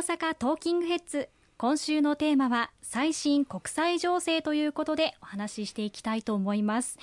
阪トーキングヘッズ。今週のテーマは最新国際情勢ということでお話ししていきたいと思います。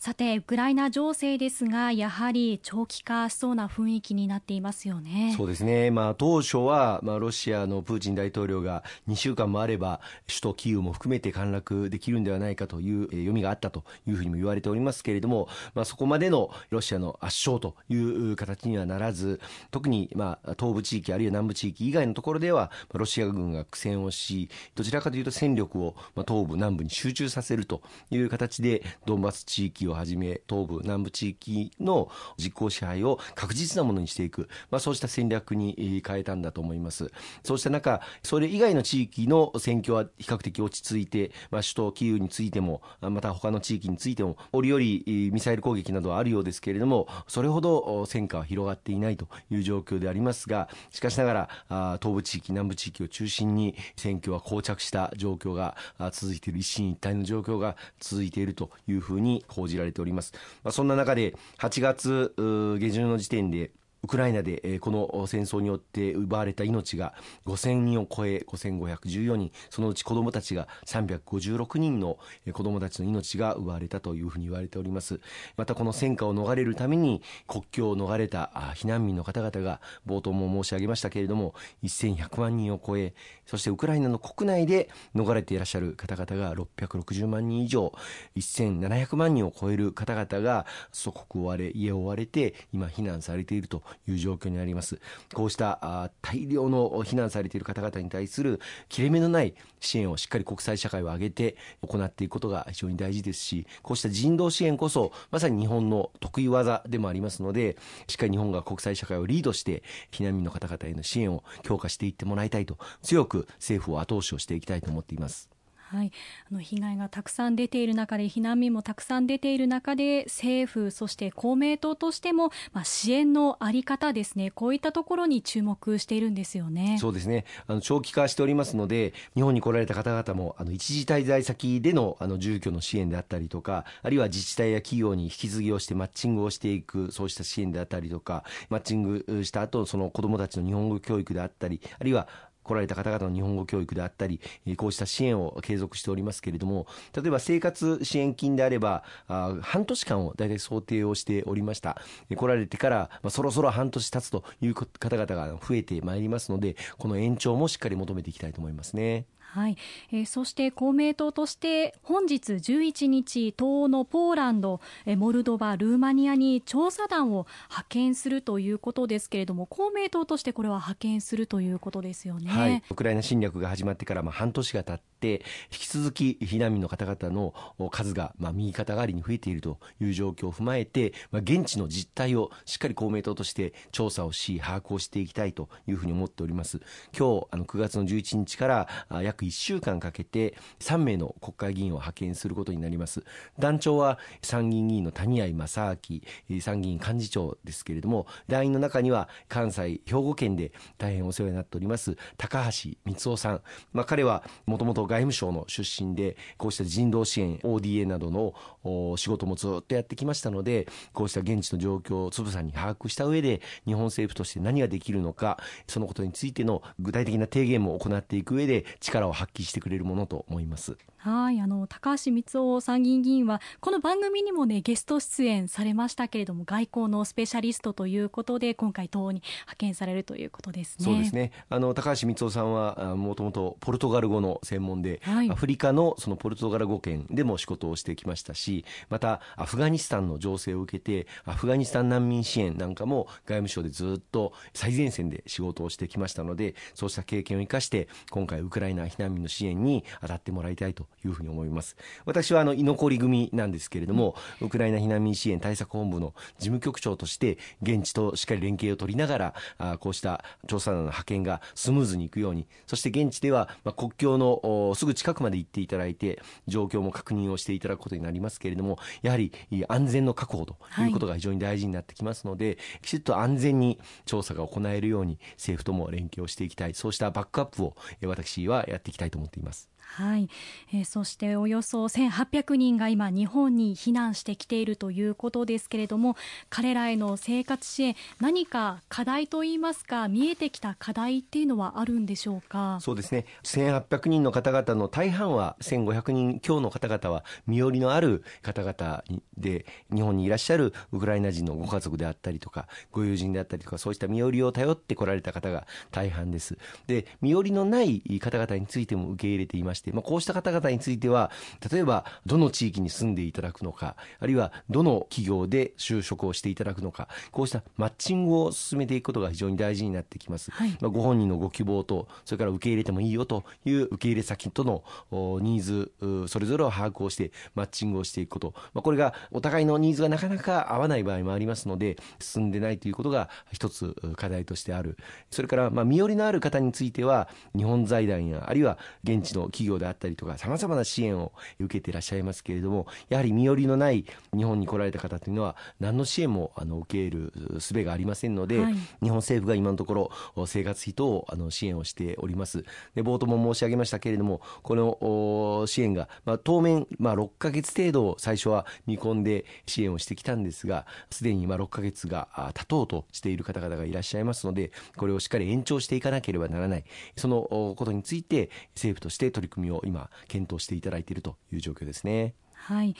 さてウクライナ情勢ですがやはり長期化しそうな雰囲気になっていますよね。そうですね、まあ、当初は、まあ、ロシアのプーチン大統領が2週間もあれば首都キーウも含めて陥落できるんではないかという読みがあったというふうにも言われておりますけれども、まあ、そこまでのロシアの圧勝という形にはならず特に、まあ、東部地域あるいは南部地域以外のところではロシア軍が苦戦をしどちらかというと戦力を、まあ、東部南部に集中させるという形でドンバス地域をはじめ東部南部地域の実効支配を確実なものにしていく、まあ、そうした戦略に変えたんだと思います。そうした中それ以外の地域の戦況は比較的落ち着いて、まあ、首都キーウについてもまた他の地域についても折々ミサイル攻撃などはあるようですけれどもそれほど戦火は広がっていないという状況でありますがしかしながら東部地域南部地域を中心に戦況は膠着した状況が続いている一進一退の状況が続いているというふうに報じられております。まあ、そんな中で8月下旬の時点でウクライナでこの戦争によって奪われた命が5000人を超え5514人。そのうち子どもたちが356人の子どもたちの命が奪われたというふうに言われております。またこの戦火を逃れるために国境を逃れた避難民の方々が冒頭も申し上げましたけれども1100万人を超えそしてウクライナの国内で逃れていらっしゃる方々が660万人以上。1700万人を超える方々が祖国を追われ家を追われて今避難されているという状況になりますこうした大量の避難されている方々に対する切れ目のない支援をしっかり国際社会を挙げて行っていくことが非常に大事ですしこうした人道支援こそまさに日本の得意技でもありますのでしっかり日本が国際社会をリードして避難民の方々への支援を強化していってもらいたいと強く政府を後押しをしていきたいと思っています。はい、あの被害がたくさん出ている中で避難民もたくさん出ている中で政府そして公明党としても、まあ、支援のあり方ですね。こういったところに注目しているんですよね。そうですね。あの長期化しておりますので日本に来られた方々もあの一時滞在先でのあの住居の支援であったりとかあるいは自治体や企業に引き継ぎをしてマッチングをしていくそうした支援であったりとかマッチングした後その子どもたちの日本語教育であったりあるいは来られた方々の日本語教育であったり、こうした支援を継続しておりますけれども、例えば生活支援金であれば、あ半年間を大体想定をしておりました。来られてから、まあ、そろそろ半年経つという方々が増えてまいりますので、この延長もしっかり求めていきたいと思いますね。はい、えー、そして公明党として本日11日東欧のポーランド、えモルドバルーマニアに調査団を派遣するということですけれども公明党としてこれは派遣するということですよね、はい、ウクライナ侵略が始まってからまあ半年が経って引き続き避難民の方々の数がまあ右肩上がりに増えているという状況を踏まえて、まあ、現地の実態をしっかり公明党として調査をし把握をしていきたいというふうに思っております。今日あの9月の11日から約1週間かけて3名の国会議員を派遣することになります。団長は参議院議員の谷合正明参議院幹事長ですけれども団員の中には関西兵庫県で大変お世話になっております高橋光夫さん、まあ、彼はもともと外務省の出身でこうした人道支援 ODA などの仕事もずっとやってきましたのでこうした現地の状況をつぶさに把握した上で日本政府として何ができるのかそのことについての具体的な提言も行っていく上で力を発揮してくれるものと思います。はいあの高橋光夫参議院議員はこの番組にもねゲスト出演されましたけれども外交のスペシャリストということで今回党に派遣されるということですね。そうですね。あの高橋光夫さんはもともとポルトガル語の専門で、はい、アフリカのそのポルトガル語圏でも仕事をしてきましたしまたアフガニスタンの情勢を受けてアフガニスタン難民支援なんかも外務省でずっと最前線で仕事をしてきましたのでそうした経験を生かして今回ウクライナ避難民の支援に当たってもらいたいというふうに思います。私はあの居残り組なんですけれども、ウクライナ避難民支援対策本部の事務局長として現地としっかり連携を取りながらあこうした調査団の派遣がスムーズにいくようにそして現地では、まあ、国境のすぐ近くまで行っていただいて状況も確認をしていただくことになりますけれどもやはり安全の確保ということが非常に大事になってきますので、はい、きちっと安全に調査が行えるように政府とも連携をしていきたい。そうしたバックアップを私はやっていきたいと思っています。はい、えー、そしておよそ1800人が今日本に避難してきているということですけれども彼らへの生活支援何か課題といいますか見えてきた課題っていうのはあるんでしょうか？そうですね。1800人の方々の大半は1500人強の方々は身寄りのある方々で日本にいらっしゃるウクライナ人のご家族であったりとかご友人であったりとかそうした身寄りを頼ってこられた方が大半です。で身寄りのない方々についても受け入れていまして、まあ、こうした方々については例えばどの地域に住んでいただくのかあるいはどの企業で就職をしていただくのかこうしたマッチングを進めていくことが非常に大事になってきます、はい、まあ、ご本人のご希望とそれから受け入れてもいいよという受け入れ先とのニーズそれぞれを把握をしてマッチングをしていくこと、まあ、これがお互いのニーズがなかなか合わない場合もありますので進んでないということが一つ課題としてある。それからまあ身寄りのある方については日本財団やあるいは現地の企業であったりとかさまざまな支援を受けていらっしゃいますけれどもやはり身寄りのない日本に来られた方というのは何の支援もあの受ける術がありませんので、はい、日本政府が今のところ生活費等をあの支援をしております。で冒頭も申し上げましたけれどもこの支援が、まあ、当面、まあ、6か月程度最初は見込んで支援をしてきたんですがすでに今6か月が経とうとしている方々がいらっしゃいますのでこれをしっかり延長していかなければならない。そのことについて政府として取り組みを今検討していただいているという状況ですね。はい、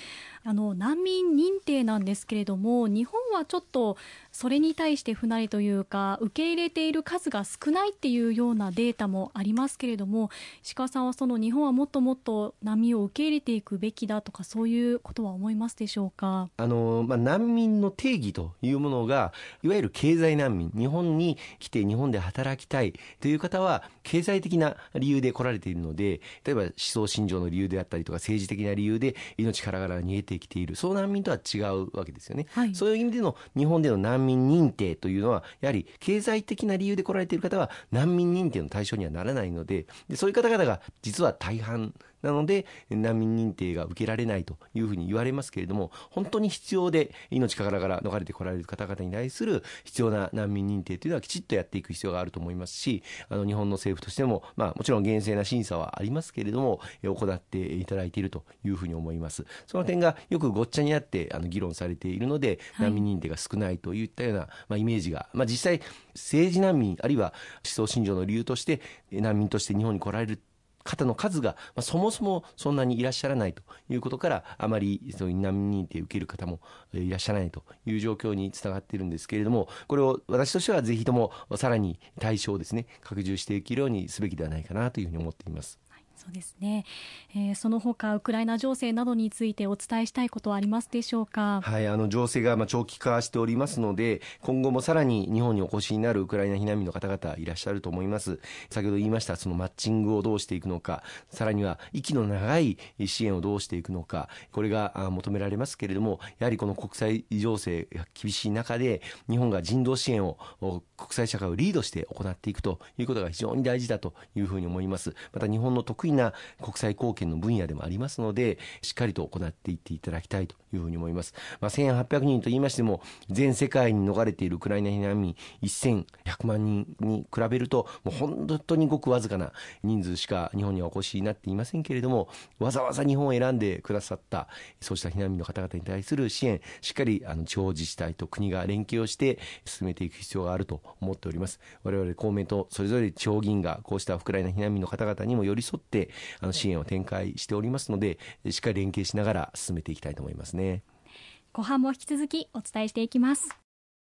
あの難民認定なんですけれども日本はちょっとそれに対して不慣れというか受け入れている数が少ないっていうようなデータもありますけれども石川さんはその日本はもっともっと難民を受け入れていくべきだとかそういうことは思いますでしょうか？あの、まあ、難民の定義というものがいわゆる経済難民日本に来て日本で働きたいという方は経済的な理由で来られているので例えば思想信条の理由であったりとか政治的な理由で命からがら逃げてきている。そう難民とは違うわけですよね、はい、そういう意味での日本での難民認定というのはやはり経済的な理由で来られている方は難民認定の対象にはならないのででそういう方々が実は大半なので難民認定が受けられないというふうに言われますけれども本当に必要で命からがら逃れてこられる方々に対する必要な難民認定というのはきちっとやっていく必要があると思いますしあの日本の政府としても、まあ、もちろん厳正な審査はありますけれども行っていただいているというふうに思います。その点がよくごっちゃになってあの議論されているので、難民認定が少ないといったような、まあ、イメージが、まあ、実際政治難民あるいは思想信条の理由として難民として日本に来られる方の数が、まあ、そもそもそんなにいらっしゃらないということからあまりそういう難民認定を受ける方もいらっしゃらないという状況につながっているんですけれどもこれを私としてはぜひともさらに対象をですね拡充していけるようにすべきではないかなというふうに思っています。そうですね、えー、その他ウクライナ情勢などについてお伝えしたいことはありますでしょうか？はい、あの情勢がまあ長期化しておりますので、今後もさらに日本にお越しになるウクライナ避難民の方々いらっしゃると思います。先ほど言いましたそのマッチングをどうしていくのか、さらには息の長い支援をどうしていくのか、これが求められますけれども、やはりこの国際情勢が厳しい中で日本が人道支援を国際社会をリードして行っていくということが非常に大事だというふうに思います。また日本の得意な国際貢献の分野でもありますので、しっかりと行っていっていただきたいというふうに思います。まあ、1800人と言いましても、全世界に逃れているウクライナ避難民1100万人に比べると、もう本当にごくわずかな人数しか日本にはお越しになっていませんけれども、わざわざ日本を選んでくださった、そうした避難民の方々に対する支援、しっかりあの地方自治体と国が連携をして進めていく必要があると思っております。我々公明党、それぞれ地方議員がこうしたウクライナ避難民の方々にも寄り添って、あの支援を展開しておりますので、しっかり連携しながら進めていきたいと思いますね。後半も引き続きお伝えしていきます。